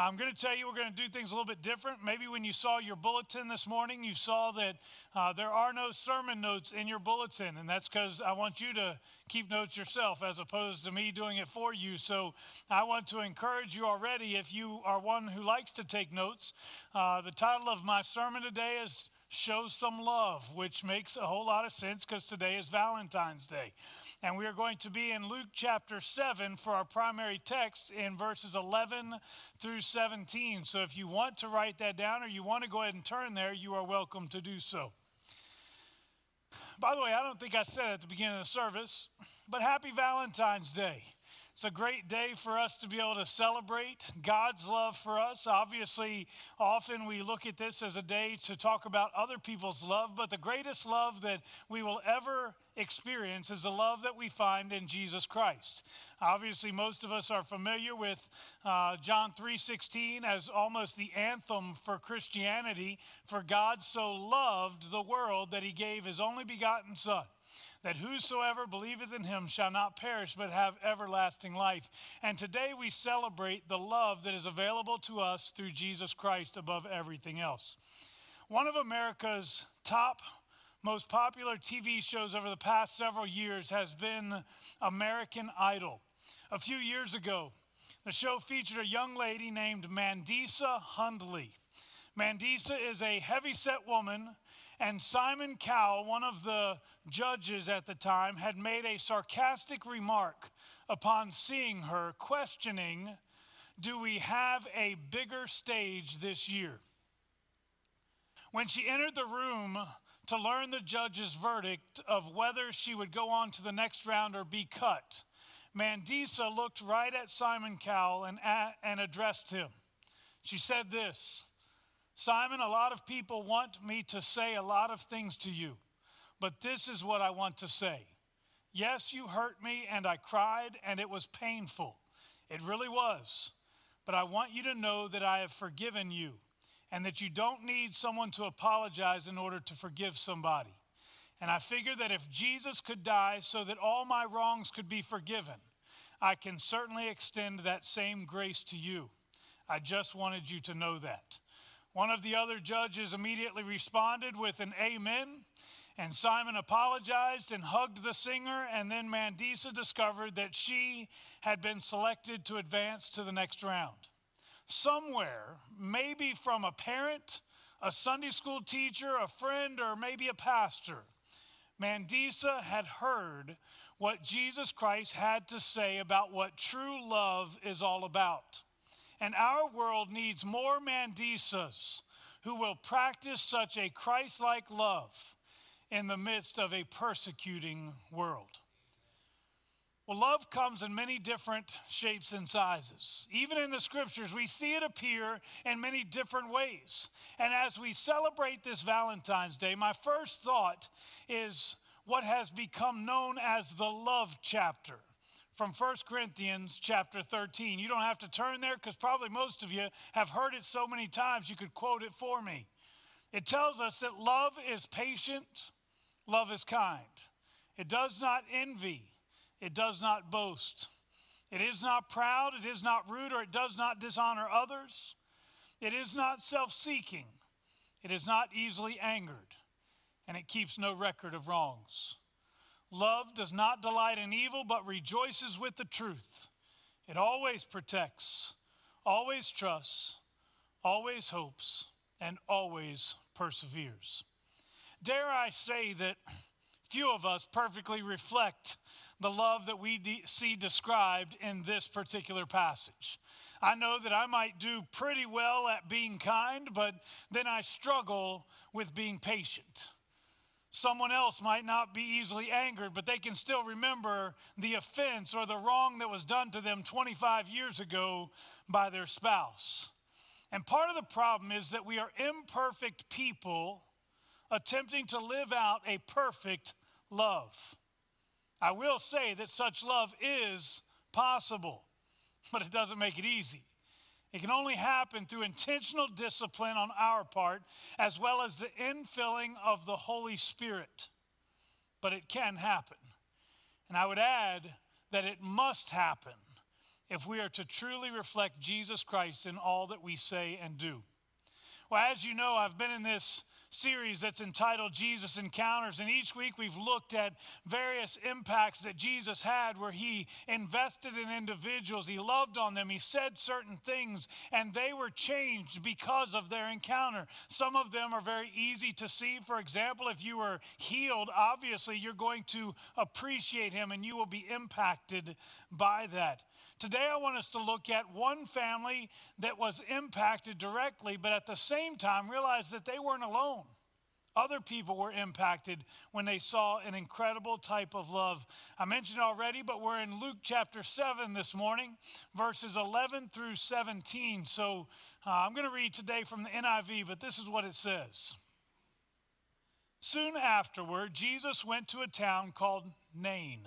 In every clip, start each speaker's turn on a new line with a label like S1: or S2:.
S1: I'm going to tell you we're going to do things a little bit different. Maybe when you saw your bulletin this morning, you saw that uh, there are no sermon notes in your bulletin, and that's because I want you to keep notes yourself as opposed to me doing it for you. So I want to encourage you already if you are one who likes to take notes. Uh, the title of my sermon today is Show Some Love, which makes a whole lot of sense because today is Valentine's Day. And we are going to be in Luke chapter 7 for our primary text in verses 11 through 17. So if you want to write that down or you want to go ahead and turn there, you are welcome to do so. By the way, I don't think I said it at the beginning of the service, but happy Valentine's Day. It's a great day for us to be able to celebrate God's love for us. Obviously, often we look at this as a day to talk about other people's love, but the greatest love that we will ever experience is the love that we find in Jesus Christ. Obviously, most of us are familiar with uh, John 3:16 as almost the anthem for Christianity. For God so loved the world that He gave His only begotten Son that whosoever believeth in him shall not perish but have everlasting life. And today we celebrate the love that is available to us through Jesus Christ above everything else. One of America's top most popular TV shows over the past several years has been American Idol. A few years ago, the show featured a young lady named Mandisa Hundley. Mandisa is a heavyset woman and Simon Cowell, one of the judges at the time, had made a sarcastic remark upon seeing her, questioning, Do we have a bigger stage this year? When she entered the room to learn the judge's verdict of whether she would go on to the next round or be cut, Mandisa looked right at Simon Cowell and, and addressed him. She said this Simon, a lot of people want me to say a lot of things to you, but this is what I want to say. Yes, you hurt me and I cried and it was painful. It really was. But I want you to know that I have forgiven you and that you don't need someone to apologize in order to forgive somebody. And I figure that if Jesus could die so that all my wrongs could be forgiven, I can certainly extend that same grace to you. I just wanted you to know that. One of the other judges immediately responded with an amen, and Simon apologized and hugged the singer, and then Mandisa discovered that she had been selected to advance to the next round. Somewhere, maybe from a parent, a Sunday school teacher, a friend, or maybe a pastor, Mandisa had heard what Jesus Christ had to say about what true love is all about. And our world needs more Mandisas who will practice such a Christ like love in the midst of a persecuting world. Well, love comes in many different shapes and sizes. Even in the scriptures, we see it appear in many different ways. And as we celebrate this Valentine's Day, my first thought is what has become known as the love chapter from 1 Corinthians chapter 13. You don't have to turn there because probably most of you have heard it so many times you could quote it for me. It tells us that love is patient, love is kind. It does not envy, it does not boast. It is not proud, it is not rude, or it does not dishonor others. It is not self seeking, it is not easily angered, and it keeps no record of wrongs. Love does not delight in evil, but rejoices with the truth. It always protects, always trusts, always hopes, and always perseveres. Dare I say that few of us perfectly reflect the love that we de- see described in this particular passage. I know that I might do pretty well at being kind, but then I struggle with being patient. Someone else might not be easily angered, but they can still remember the offense or the wrong that was done to them 25 years ago by their spouse. And part of the problem is that we are imperfect people attempting to live out a perfect love. I will say that such love is possible, but it doesn't make it easy. It can only happen through intentional discipline on our part, as well as the infilling of the Holy Spirit. But it can happen. And I would add that it must happen if we are to truly reflect Jesus Christ in all that we say and do. Well, as you know, I've been in this series that's entitled Jesus Encounters. And each week we've looked at various impacts that Jesus had where he invested in individuals, he loved on them, he said certain things, and they were changed because of their encounter. Some of them are very easy to see. For example, if you were healed, obviously you're going to appreciate him and you will be impacted by that. Today, I want us to look at one family that was impacted directly, but at the same time realize that they weren't alone. Other people were impacted when they saw an incredible type of love. I mentioned already, but we're in Luke chapter 7 this morning, verses 11 through 17. So uh, I'm going to read today from the NIV, but this is what it says. Soon afterward, Jesus went to a town called Nain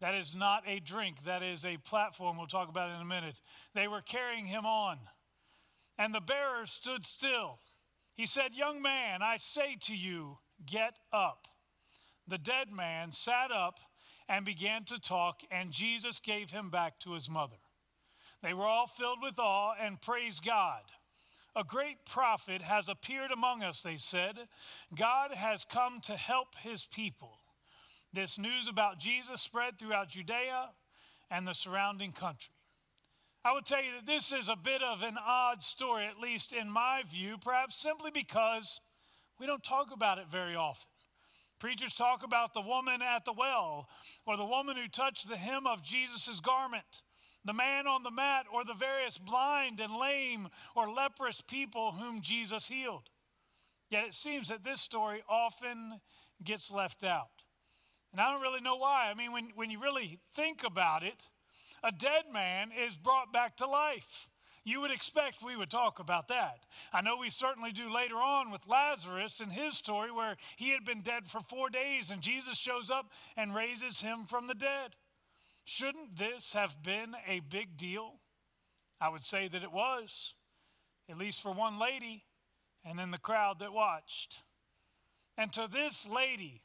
S1: that is not a drink, that is a platform. We'll talk about in a minute. They were carrying him on, and the bearers stood still. He said, Young man, I say to you, get up. The dead man sat up and began to talk, and Jesus gave him back to his mother. They were all filled with awe and praised God. A great prophet has appeared among us, they said. God has come to help his people. This news about Jesus spread throughout Judea and the surrounding country. I would tell you that this is a bit of an odd story, at least in my view, perhaps simply because we don't talk about it very often. Preachers talk about the woman at the well, or the woman who touched the hem of Jesus' garment, the man on the mat, or the various blind and lame or leprous people whom Jesus healed. Yet it seems that this story often gets left out. And I don't really know why. I mean, when, when you really think about it, a dead man is brought back to life. You would expect we would talk about that. I know we certainly do later on with Lazarus and his story where he had been dead for four days and Jesus shows up and raises him from the dead. Shouldn't this have been a big deal? I would say that it was, at least for one lady and then the crowd that watched. And to this lady,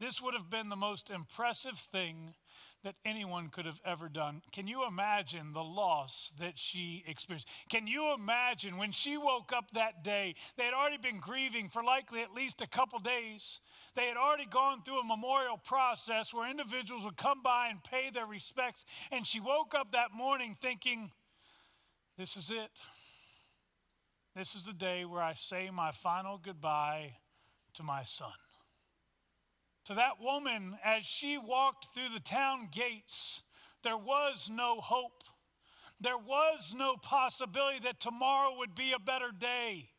S1: this would have been the most impressive thing that anyone could have ever done. Can you imagine the loss that she experienced? Can you imagine when she woke up that day? They had already been grieving for likely at least a couple days. They had already gone through a memorial process where individuals would come by and pay their respects. And she woke up that morning thinking, This is it. This is the day where I say my final goodbye to my son that woman as she walked through the town gates, there was no hope. There was no possibility that tomorrow would be a better day.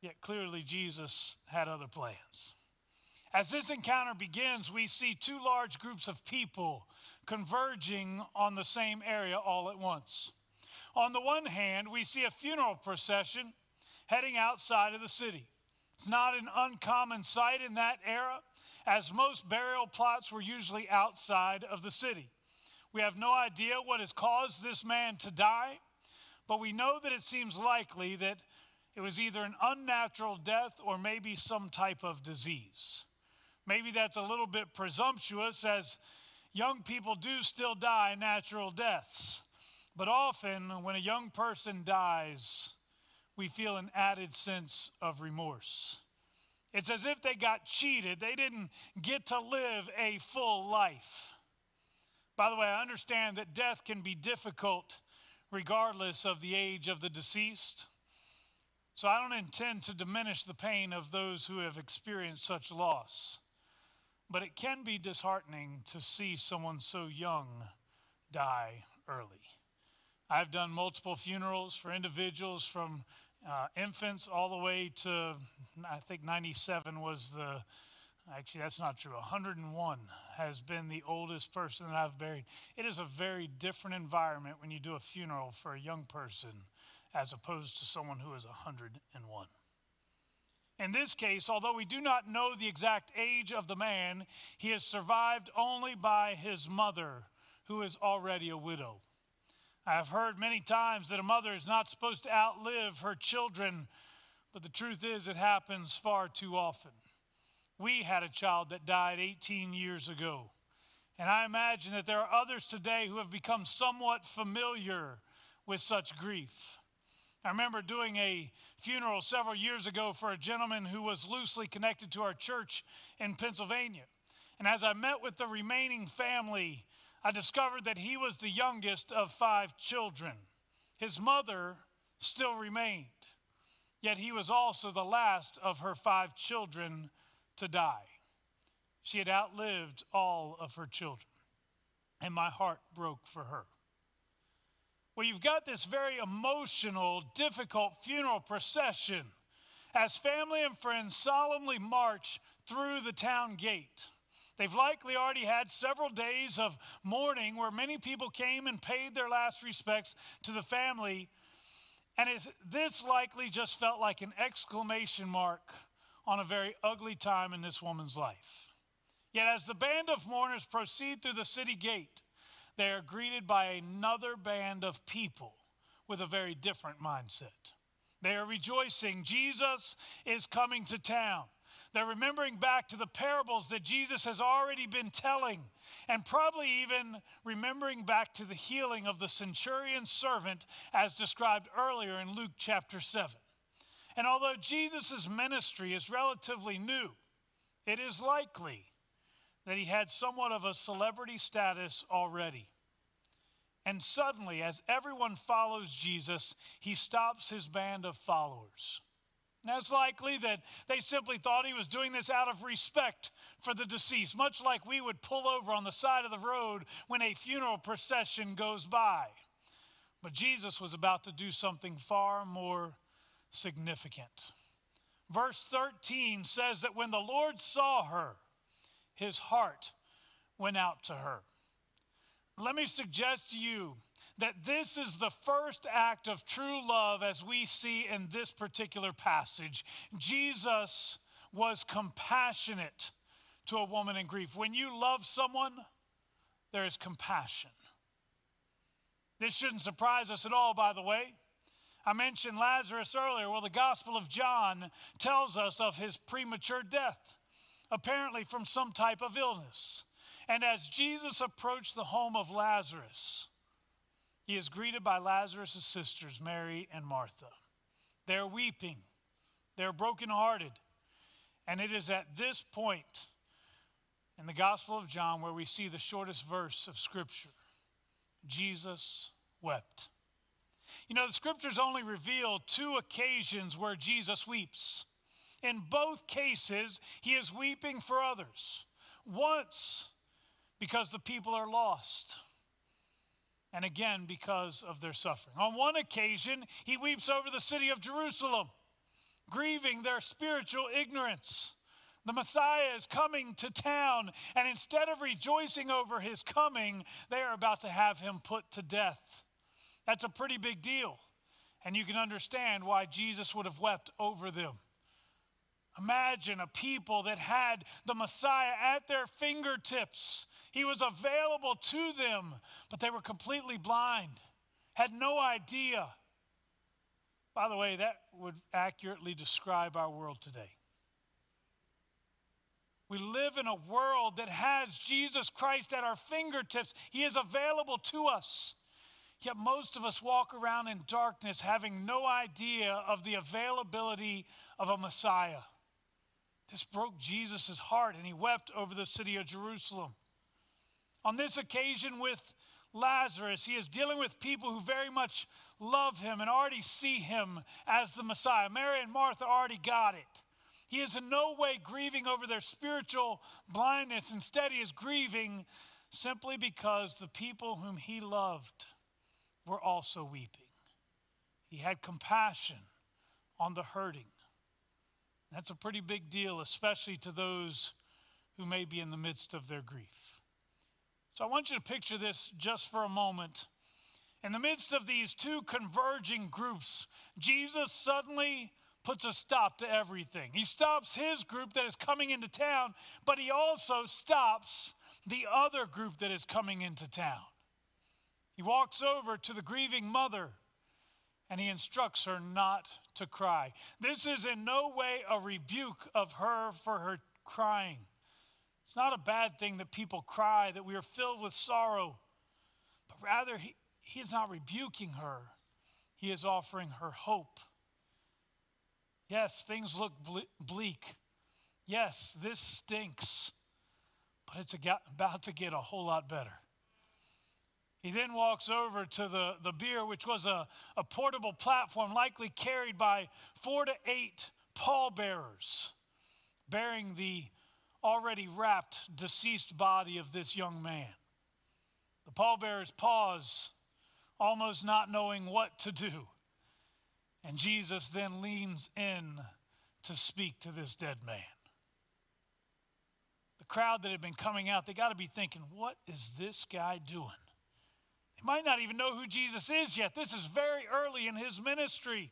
S1: Yet clearly, Jesus had other plans. As this encounter begins, we see two large groups of people converging on the same area all at once. On the one hand, we see a funeral procession heading outside of the city. It's not an uncommon sight in that era, as most burial plots were usually outside of the city. We have no idea what has caused this man to die, but we know that it seems likely that it was either an unnatural death or maybe some type of disease. Maybe that's a little bit presumptuous, as young people do still die natural deaths. But often, when a young person dies, we feel an added sense of remorse. It's as if they got cheated. They didn't get to live a full life. By the way, I understand that death can be difficult regardless of the age of the deceased. So I don't intend to diminish the pain of those who have experienced such loss. But it can be disheartening to see someone so young die early. I've done multiple funerals for individuals from uh, infants all the way to, I think 97 was the Actually, that's not true. 101 has been the oldest person that I've buried. It is a very different environment when you do a funeral for a young person as opposed to someone who is 101. In this case, although we do not know the exact age of the man, he is survived only by his mother, who is already a widow. I have heard many times that a mother is not supposed to outlive her children, but the truth is, it happens far too often. We had a child that died 18 years ago, and I imagine that there are others today who have become somewhat familiar with such grief. I remember doing a funeral several years ago for a gentleman who was loosely connected to our church in Pennsylvania. And as I met with the remaining family, I discovered that he was the youngest of five children. His mother still remained, yet he was also the last of her five children to die. She had outlived all of her children, and my heart broke for her. Well, you've got this very emotional, difficult funeral procession as family and friends solemnly march through the town gate. They've likely already had several days of mourning where many people came and paid their last respects to the family. And this likely just felt like an exclamation mark on a very ugly time in this woman's life. Yet, as the band of mourners proceed through the city gate, they are greeted by another band of people with a very different mindset. They are rejoicing. Jesus is coming to town. They're remembering back to the parables that Jesus has already been telling, and probably even remembering back to the healing of the centurion's servant as described earlier in Luke chapter 7. And although Jesus' ministry is relatively new, it is likely that he had somewhat of a celebrity status already. And suddenly, as everyone follows Jesus, he stops his band of followers. Now, it's likely that they simply thought he was doing this out of respect for the deceased, much like we would pull over on the side of the road when a funeral procession goes by. But Jesus was about to do something far more significant. Verse 13 says that when the Lord saw her, his heart went out to her. Let me suggest to you that this is the first act of true love as we see in this particular passage. Jesus was compassionate to a woman in grief. When you love someone, there is compassion. This shouldn't surprise us at all, by the way. I mentioned Lazarus earlier. Well, the Gospel of John tells us of his premature death apparently from some type of illness. And as Jesus approached the home of Lazarus, he is greeted by Lazarus' sisters, Mary and Martha. They're weeping, they're brokenhearted. And it is at this point in the Gospel of John where we see the shortest verse of Scripture Jesus wept. You know, the Scriptures only reveal two occasions where Jesus weeps. In both cases, he is weeping for others. Once, because the people are lost, and again, because of their suffering. On one occasion, he weeps over the city of Jerusalem, grieving their spiritual ignorance. The Messiah is coming to town, and instead of rejoicing over his coming, they are about to have him put to death. That's a pretty big deal, and you can understand why Jesus would have wept over them. Imagine a people that had the Messiah at their fingertips. He was available to them, but they were completely blind, had no idea. By the way, that would accurately describe our world today. We live in a world that has Jesus Christ at our fingertips. He is available to us. Yet most of us walk around in darkness having no idea of the availability of a Messiah. This broke Jesus' heart, and he wept over the city of Jerusalem. On this occasion with Lazarus, he is dealing with people who very much love him and already see him as the Messiah. Mary and Martha already got it. He is in no way grieving over their spiritual blindness. Instead, he is grieving simply because the people whom he loved were also weeping. He had compassion on the hurting. That's a pretty big deal, especially to those who may be in the midst of their grief. So I want you to picture this just for a moment. In the midst of these two converging groups, Jesus suddenly puts a stop to everything. He stops his group that is coming into town, but he also stops the other group that is coming into town. He walks over to the grieving mother and he instructs her not to cry. This is in no way a rebuke of her for her crying. It's not a bad thing that people cry, that we are filled with sorrow, but rather he, he is not rebuking her, he is offering her hope. Yes, things look bleak. Yes, this stinks, but it's about to get a whole lot better. He then walks over to the, the bier, which was a, a portable platform likely carried by four to eight pallbearers, bearing the already wrapped, deceased body of this young man. The pallbearers pause, almost not knowing what to do. And Jesus then leans in to speak to this dead man. The crowd that had been coming out, they got to be thinking, what is this guy doing? They might not even know who Jesus is yet. This is very early in his ministry.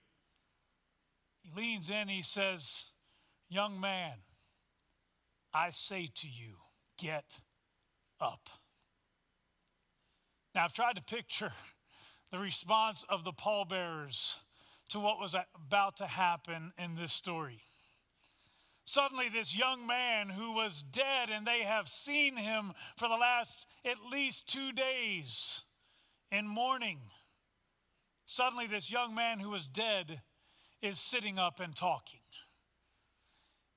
S1: He leans in, he says, Young man, I say to you, get up. Now, I've tried to picture the response of the pallbearers to what was about to happen in this story. Suddenly, this young man who was dead, and they have seen him for the last at least two days in mourning. Suddenly, this young man who was dead is sitting up and talking.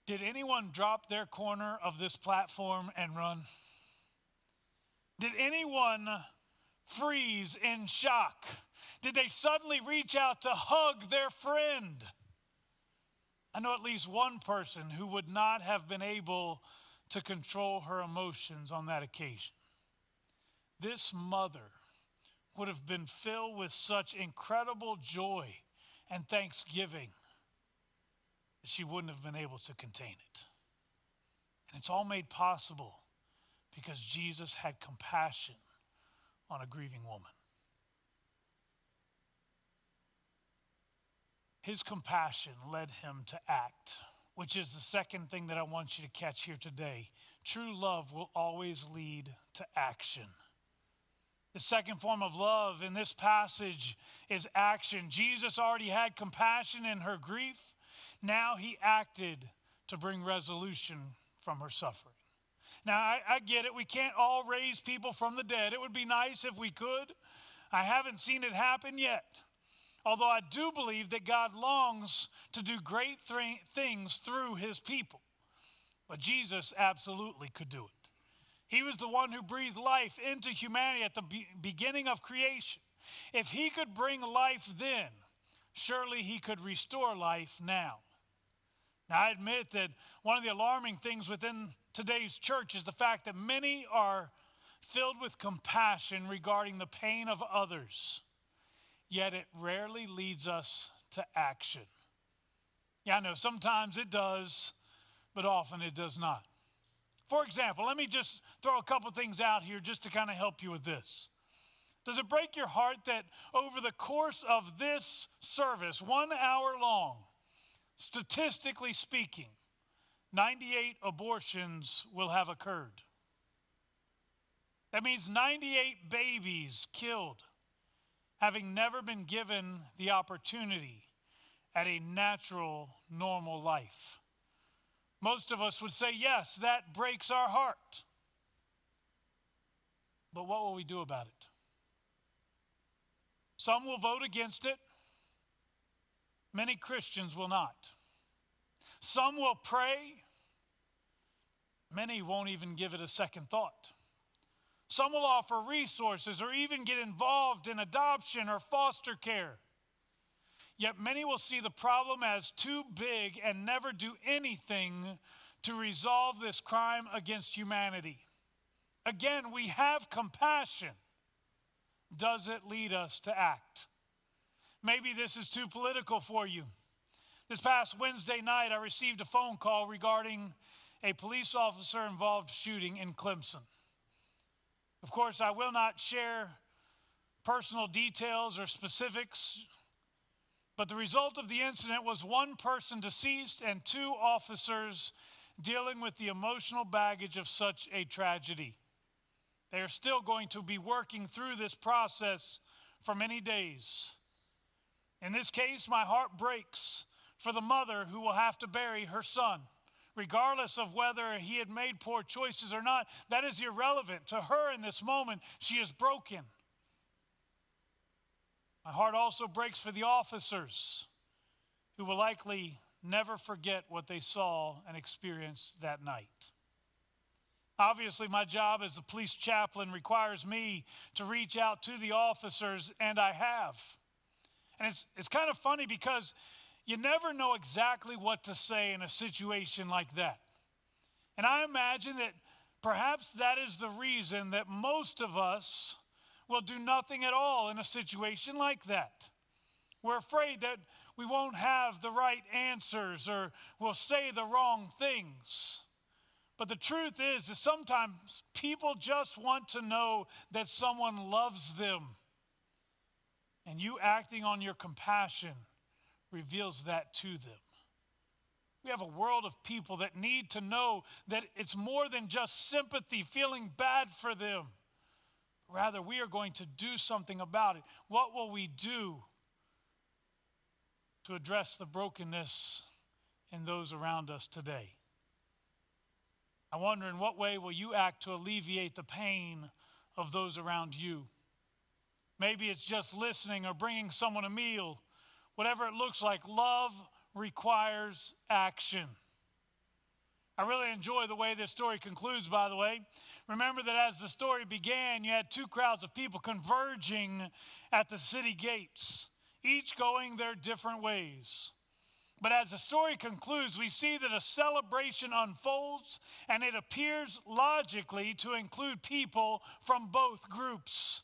S1: Did anyone drop their corner of this platform and run? Did anyone freeze in shock? Did they suddenly reach out to hug their friend? I know at least one person who would not have been able to control her emotions on that occasion. This mother would have been filled with such incredible joy and thanksgiving that she wouldn't have been able to contain it. And it's all made possible because Jesus had compassion on a grieving woman. His compassion led him to act, which is the second thing that I want you to catch here today. True love will always lead to action. The second form of love in this passage is action. Jesus already had compassion in her grief. Now he acted to bring resolution from her suffering. Now, I, I, get it. We can't all raise people from the dead. It would be nice if we could. I haven't seen it happen yet. Although I do believe that God longs to do great th- things through his people. But Jesus absolutely could do it. He was the one who breathed life into humanity at the be- beginning of creation. If he could bring life then, surely he could restore life now. Now, I admit that one of the alarming things within today's church is the fact that many are filled with compassion regarding the pain of others, yet it rarely leads us to action. Yeah, I know sometimes it does, but often it does not. For example, let me just throw a couple things out here just to kind of help you with this. Does it break your heart that over the course of this service, one hour long, statistically speaking, 98 abortions will have occurred? That means 98 babies killed, having never been given the opportunity at a natural, normal life. Most of us would say, yes, that breaks our heart. But what will we do about it? Some will vote against it, many Christians will not. Some will pray, many won't even give it a second thought. Some will offer resources or even get involved in adoption or foster care. Yet many will see the problem as too big and never do anything to resolve this crime against humanity. Again, we have compassion. Does it lead us to act? Maybe this is too political for you. This past Wednesday night, I received a phone call regarding a police officer involved shooting in Clemson. Of course, I will not share personal details or specifics, but the result of the incident was one person deceased and two officers dealing with the emotional baggage of such a tragedy. They are still going to be working through this process for many days. In this case, my heart breaks for the mother who will have to bury her son. Regardless of whether he had made poor choices or not, that is irrelevant. To her in this moment, she is broken. My heart also breaks for the officers who will likely never forget what they saw and experienced that night. Obviously, my job as a police chaplain requires me to reach out to the officers, and I have. And it's, it's kind of funny because you never know exactly what to say in a situation like that. And I imagine that perhaps that is the reason that most of us will do nothing at all in a situation like that. We're afraid that we won't have the right answers or we'll say the wrong things. But the truth is that sometimes people just want to know that someone loves them. And you acting on your compassion reveals that to them. We have a world of people that need to know that it's more than just sympathy, feeling bad for them. Rather, we are going to do something about it. What will we do to address the brokenness in those around us today? I wonder in what way will you act to alleviate the pain of those around you? Maybe it's just listening or bringing someone a meal. Whatever it looks like, love requires action. I really enjoy the way this story concludes, by the way. Remember that as the story began, you had two crowds of people converging at the city gates, each going their different ways. But as the story concludes, we see that a celebration unfolds and it appears logically to include people from both groups.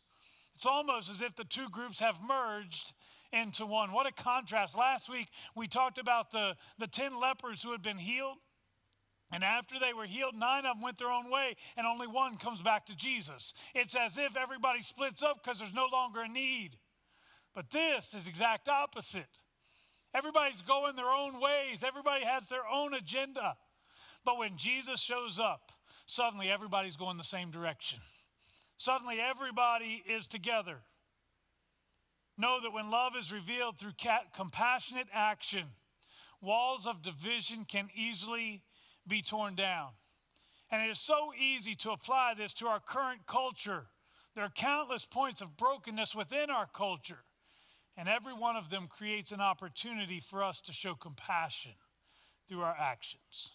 S1: It's almost as if the two groups have merged into one. What a contrast. Last week we talked about the, the 10 lepers who had been healed. And after they were healed, nine of them went their own way, and only one comes back to Jesus. It's as if everybody splits up because there's no longer a need. But this is exact opposite. Everybody's going their own ways, everybody has their own agenda. But when Jesus shows up, suddenly everybody's going the same direction. Suddenly everybody is together. Know that when love is revealed through compassionate action, walls of division can easily be torn down. And it is so easy to apply this to our current culture. There are countless points of brokenness within our culture. And every one of them creates an opportunity for us to show compassion through our actions,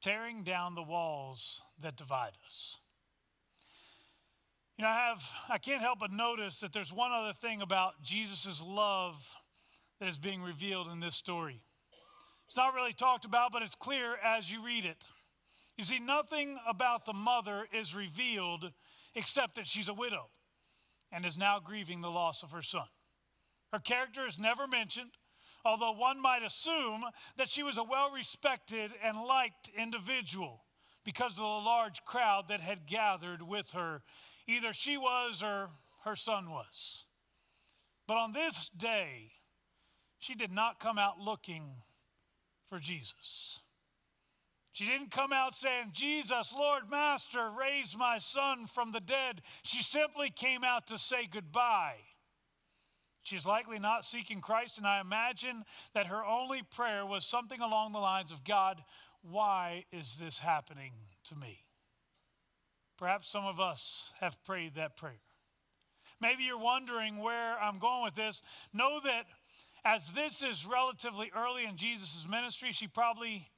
S1: tearing down the walls that divide us. You know, I have I can't help but notice that there's one other thing about Jesus' love that is being revealed in this story. It's not really talked about, but it's clear as you read it. You see, nothing about the mother is revealed except that she's a widow and is now grieving the loss of her son. Her character is never mentioned, although one might assume that she was a well respected and liked individual because of the large crowd that had gathered with her. Either she was or her son was. But on this day, she did not come out looking for Jesus. She didn't come out saying, Jesus, Lord, Master, raise my son from the dead. She simply came out to say goodbye She's likely not seeking Christ, and I imagine that her only prayer was something along the lines of God, why is this happening to me? Perhaps some of us have prayed that prayer. Maybe you're wondering where I'm going with this. Know that as this is relatively early in Jesus' ministry, she probably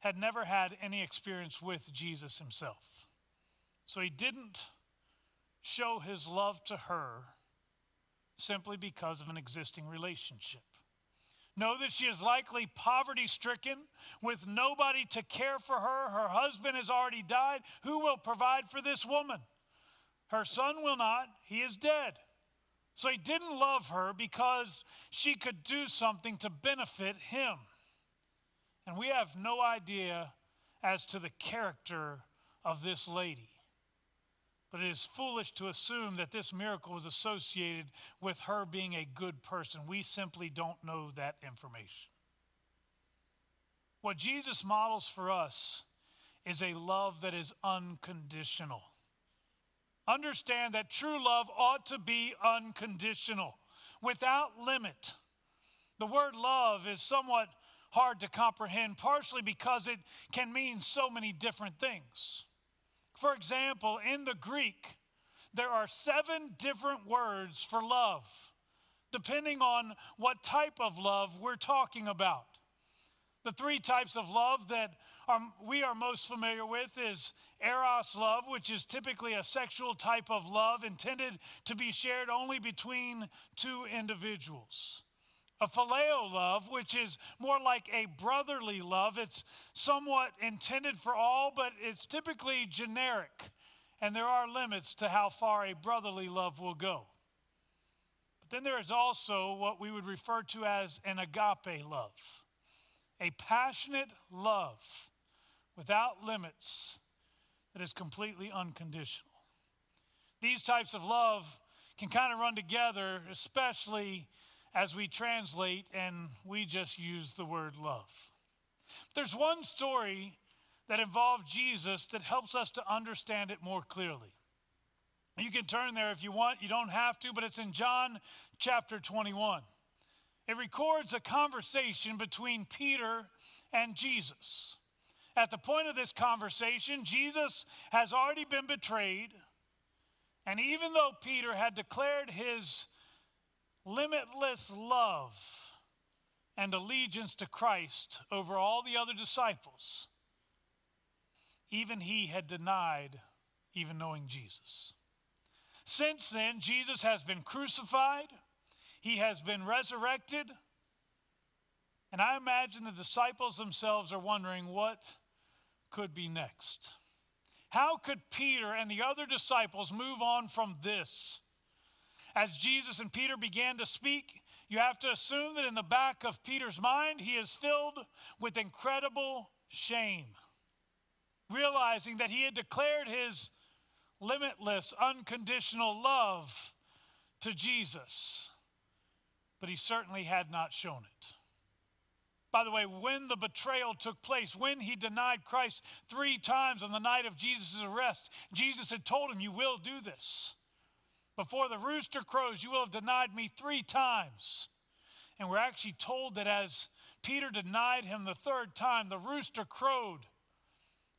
S1: had never had any experience with Jesus himself. So he didn't show his love to her simply because of an existing relationship. Know that she is likely poverty stricken with nobody to care for her. Her husband has already died. Who will provide for this woman? Her son will not, he is dead. So he didn't love her because she could do something to benefit him. And we have no idea as to the character of this lady. But it is foolish to assume that this miracle was associated with her being a good person. We simply don't know that information. What Jesus models for us is a love that is unconditional. Understand that true love ought to be unconditional, without limit. The word love is somewhat hard to comprehend, partially because it can mean so many different things. For example, in the Greek, there are seven different words for love, depending on what type of love we're talking about. The three types of love that are, we are most familiar with is eros love, which is typically a sexual type of love intended to be shared only between two individuals. A phileo love, which is more like a brotherly love. It's somewhat intended for all, but it's typically generic, and there are limits to how far a brotherly love will go. But then there is also what we would refer to as an agape love, a passionate love without limits that is completely unconditional. These types of love can kind of run together, especially as we translate and we just use the word love. There's one story that involved Jesus that helps us to understand it more clearly. You can turn there if you want, you don't have to, but it's in John chapter 21. It records a conversation between Peter and Jesus. At the point of this conversation, Jesus has already been betrayed. And even though Peter had declared his limitless love and allegiance to Christ over all the other disciples, even he had denied even knowing Jesus. Since then, Jesus has been crucified, he has been resurrected. And I imagine the disciples themselves are wondering what could be next. How could Peter and the other disciples move on from this? As Jesus and Peter began to speak, you have to assume that in the back of Peter's mind, he is filled with incredible shame, realizing that he had declared his limitless, unconditional love to Jesus, but he certainly had not shown it. By the way, when the betrayal took place, when he denied Christ three times on the night of Jesus' arrest, Jesus had told him, You will do this. Before the rooster crows, you will have denied me three times. And we're actually told that as Peter denied him the third time, the rooster crowed.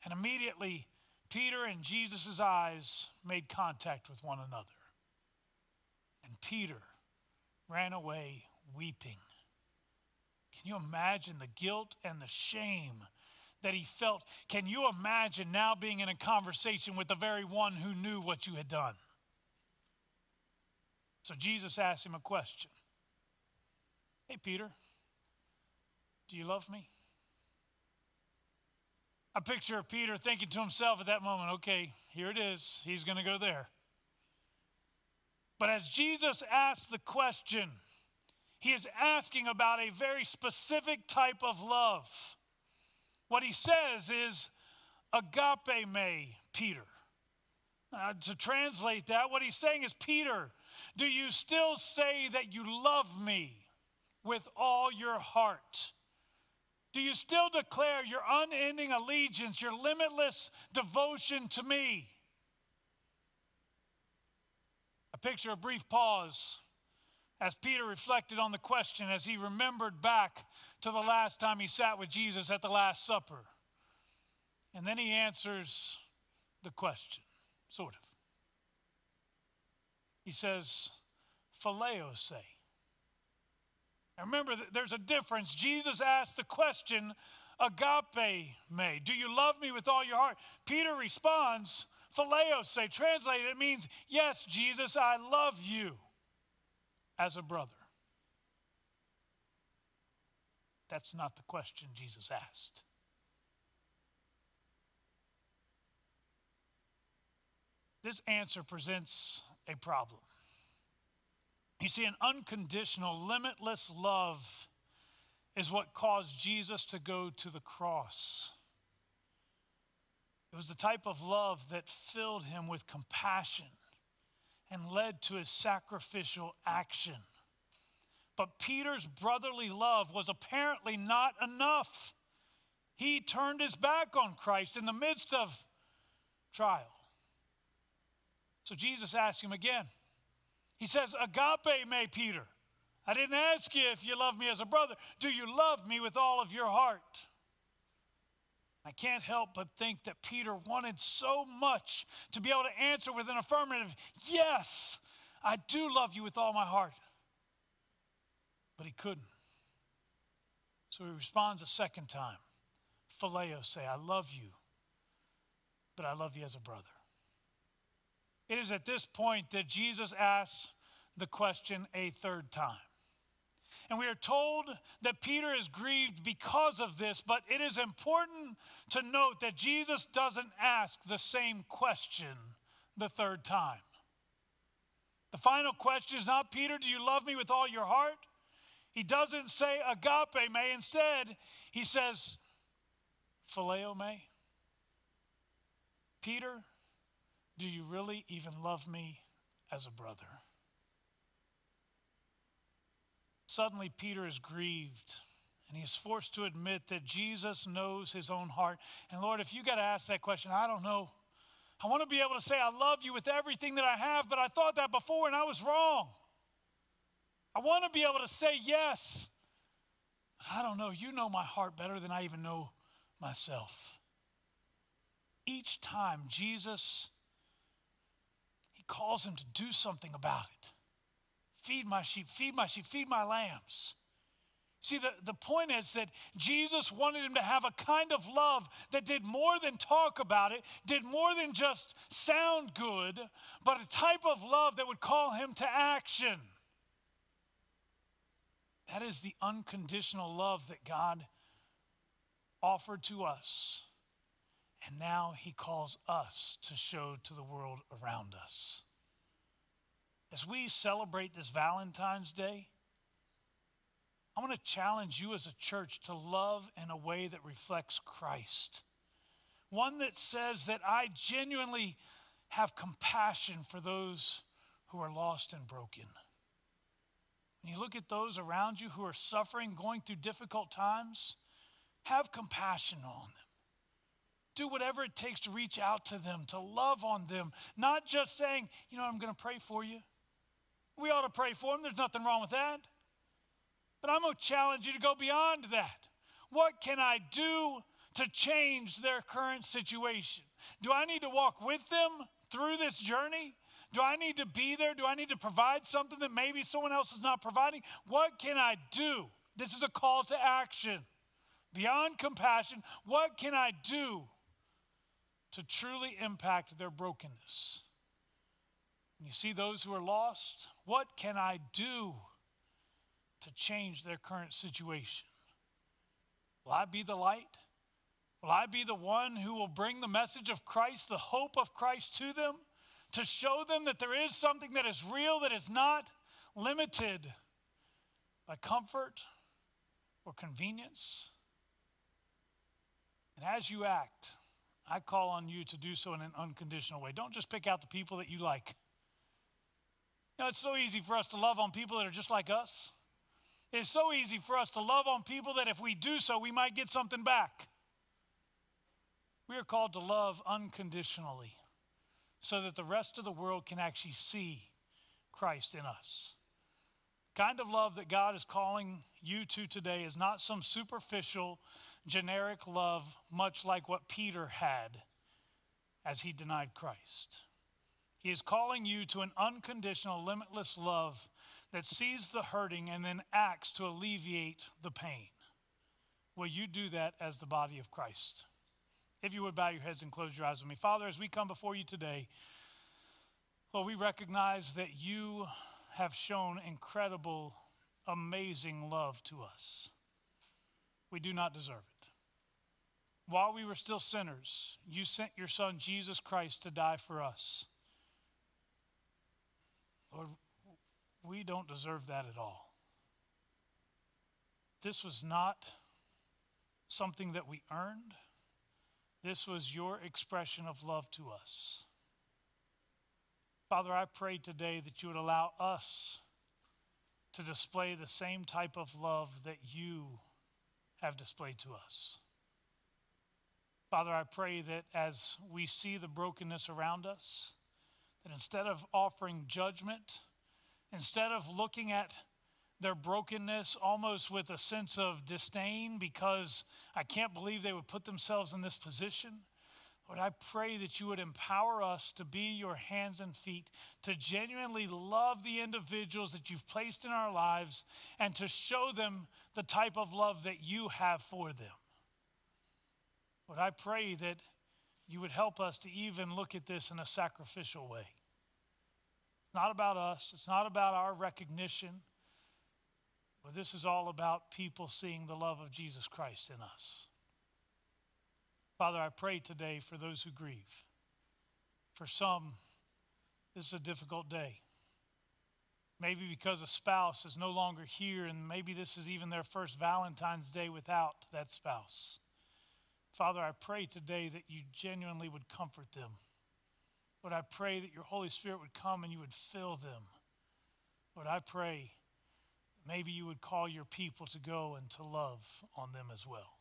S1: And immediately, Peter and Jesus' eyes made contact with one another. And Peter ran away weeping. Can you imagine the guilt and the shame that he felt? Can you imagine now being in a conversation with the very one who knew what you had done? So Jesus asked him a question Hey, Peter, do you love me? I picture of Peter thinking to himself at that moment, okay, here it is. He's going to go there. But as Jesus asked the question, he is asking about a very specific type of love. What he says is agape me, Peter. Uh, to translate that, what he's saying is, Peter, do you still say that you love me with all your heart? Do you still declare your unending allegiance, your limitless devotion to me? I picture a brief pause as Peter reflected on the question as he remembered back to the last time he sat with Jesus at the Last Supper. And then he answers the question, sort of. He says, Phileo. Now remember, there's a difference. Jesus asked the question, agape me. Do you love me with all your heart? Peter responds, Phileo. Translated, it means, Yes, Jesus, I love you as a brother? That's not the question Jesus asked. This answer presents a problem. You see, an unconditional, limitless love is what caused Jesus to go to the cross. It was the type of love that filled him with compassion and led to his sacrificial action. But Peter's brotherly love was apparently not enough. He turned his back on Christ in the midst of trial. So Jesus asked him again. He says, Agape me, Peter. I didn't ask you if you love me as a brother. Do you love me with all of your heart? I can't help but think that Peter wanted so much to be able to answer with an affirmative, Yes, I do love you with all my heart. But he couldn't. So he responds a second time. Phileo say, I love you, but I love you as a brother. It is at this point that Jesus asks the question a third time. And we are told that Peter is grieved because of this, but it is important to note that Jesus doesn't ask the same question the third time. The final question is not, Peter, do you love me with all your heart? He doesn't say agape me. Instead, he says, phileo me. Peter, do you really even love me as a brother? Suddenly, Peter is grieved and he is forced to admit that Jesus knows his own heart. And Lord, if you got to ask that question, I don't know. I want to be able to say, I love you with everything that I have, but I thought that before and I was wrong. I want to be able to say yes. But I don't know. You know my heart better than I even know myself. Each time Jesus, he calls him to do something about it. Feed my sheep, feed my sheep, feed my lambs. See, the, the point is that Jesus wanted him to have a kind of love that did more than talk about it, did more than just sound good, but a type of love that would call him to action. That is the unconditional love that God offered to us. And now he calls us to show to the world around us. As we celebrate this Valentine's Day, I want to challenge you as a church to love in a way that reflects Christ. One that says that I genuinely have compassion for those who are lost and broken. When you look at those around you who are suffering, going through difficult times, have compassion on them. Do whatever it takes to reach out to them, to love on them, not just saying, you know, I'm going to pray for you. We ought to pray for them. There's nothing wrong with that. But I'm going to challenge you to go beyond that. What can I do to change their current situation? Do I need to walk with them through this journey? Do I need to be there? Do I need to provide something that maybe someone else is not providing? What can I do? This is a call to action. Beyond compassion, what can I do to truly impact their brokenness? You see those who are lost, what can I do to change their current situation? Will I be the light? Will I be the one who will bring the message of Christ, the hope of Christ to them? to show them that there is something that is real, that is not limited by comfort or convenience. And as you act, I call on you to do so in an unconditional way. Don't just pick out the people that you like. Know, it's so easy for us to love on people that are just like us. It's so easy for us to love on people that if we do so, we might get something back. We are called to love unconditionally so that the rest of the world can actually see Christ in us. kind of love that God is calling you to today is not some superficial, generic love, much like what Peter had as he denied Christ. He is calling you to an unconditional, limitless love that sees the hurting and then acts to alleviate the pain. Will you do that as the body of Christ? If you would bow your heads and close your eyes with me. Father, as we come before you today, Lord, we recognize that you have shown incredible, amazing love to us. We do not deserve it. While we were still sinners, you sent your Son, Jesus Christ, to die for us. Lord, we don't deserve that at all. This was not something that we earned. this was your expression of love to us. Father, I pray today that you would allow us to display the same type of love that you have displayed to us. Father, I pray that as we see the brokenness around us, that instead of offering judgment, instead of looking at their brokenness almost with a sense of disdain because I can't believe they would put themselves in this position. Lord, I pray that you would empower us to be your hands and feet, to genuinely love the individuals that you've placed in our lives, and to show them the type of love that you have for them. Lord, I pray that you would help us to even look at this in a sacrificial way. It's not about us, it's not about our recognition. But this is all about people seeing the love of Jesus Christ in us. Father, I pray today for those who grieve. For some, this is a difficult day. Maybe because a spouse is no longer here, and maybe this is even their first Valentine's Day without that spouse. Father, I pray today that you genuinely would comfort them. Lord, I pray that your Holy Spirit would come and you would fill them. Lord, I pray maybe you would call your people to go and to love on them as well.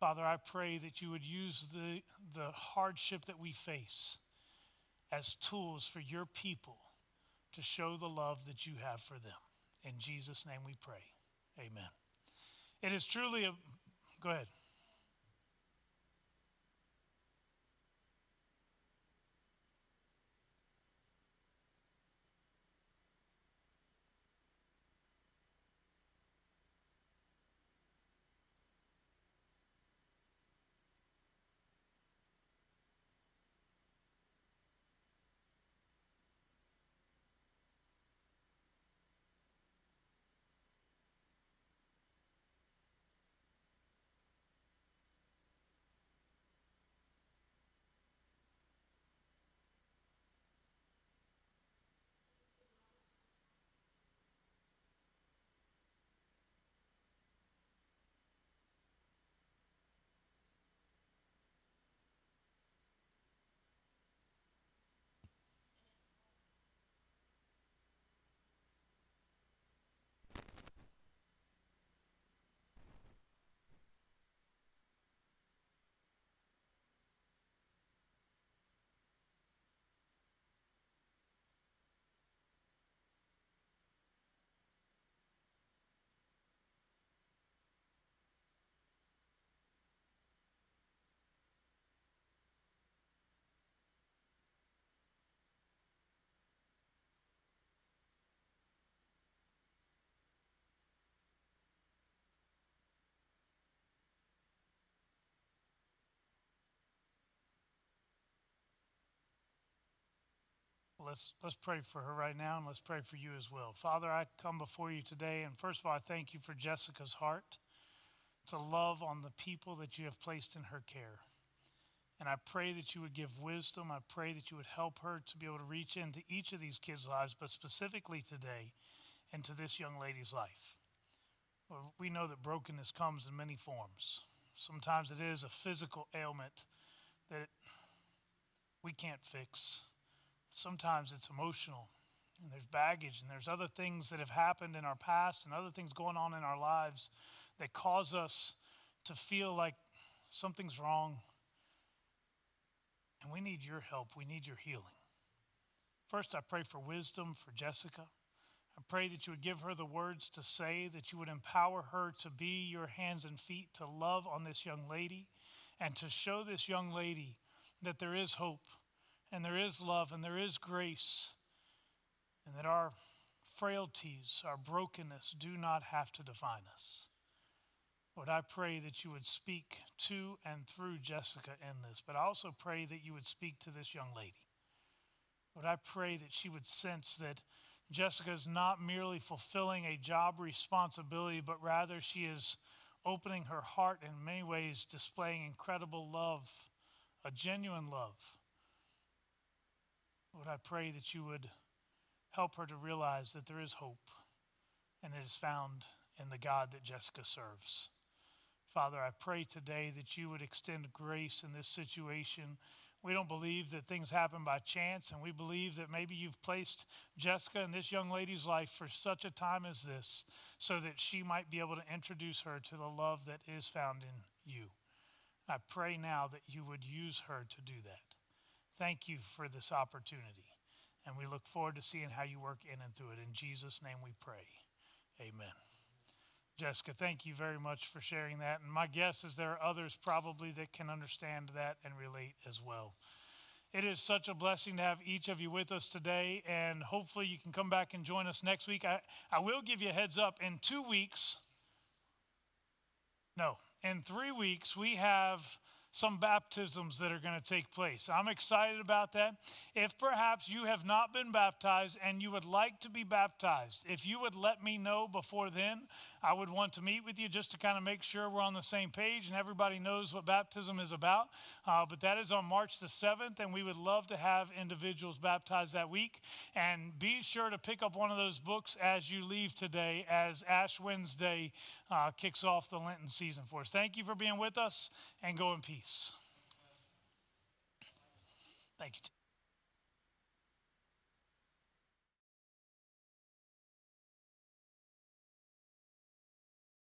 S1: Father, I pray that you would use the, the hardship that we face as tools for your people to show the love that you have for them. In Jesus' name we pray. Amen. It is truly a. Go ahead. Let's let's pray for her right now and let's pray for you as well. Father, I come before you today and first of all I thank you for Jessica's heart to love on the people that you have placed in her care. And I pray that you would give wisdom. I pray that you would help her to be able to reach into each of these kids' lives, but specifically today into this young lady's life. Well, we know that brokenness comes in many forms. Sometimes it is a physical ailment that we can't fix sometimes it's emotional and there's baggage and there's other things that have happened in our past and other things going on in our lives that cause us to feel like something's wrong. And we need your help. We need your healing. First, I pray for wisdom for Jessica. I pray that you would give her the words to say, that you would empower her to be your hands and feet, to love on this young lady, and to show this young lady that there is hope and there is love and there is grace, and that our frailties, our brokenness do not have to define us. Lord, I pray that you would speak to and through Jessica in this, but I also pray that you would speak to this young lady. Lord, I pray that she would sense that Jessica is not merely fulfilling a job responsibility, but rather she is opening her heart in many ways, displaying incredible love, a genuine love Lord, I pray that you would help her to realize that there is hope and it is found in the God that Jessica serves. Father, I pray today that you would extend grace in this situation. We don't believe that things happen by chance, and we believe that maybe you've placed Jessica in this young lady's life for such a time as this so that she might be able to introduce her to the love that is found in you. I pray now that you would use her to do that. Thank you for this opportunity, and we look forward to seeing how you work in and through it. In Jesus' name we pray. Amen. Jessica, thank you very much for sharing that. And my guess is there are others probably that can understand that and relate as well. It is such a blessing to have each of you with us today, and hopefully you can come back and join us next week. I, I will give you a heads up in two weeks. No, in three weeks, we have some baptisms that are going to take place. I'm excited about that. If perhaps you have not been baptized and you would like to be baptized, if you would let me know before then, I would want to meet with you just to kind of make sure we're on the same page and everybody knows what baptism is about. Uh, but that is on March the 7th, and we would love to have individuals baptized that week. And be sure to pick up one of those books as you leave today, as Ash Wednesday uh, kicks off the Lenten season for us. Thank you for being with us, and go in peace. Thank you.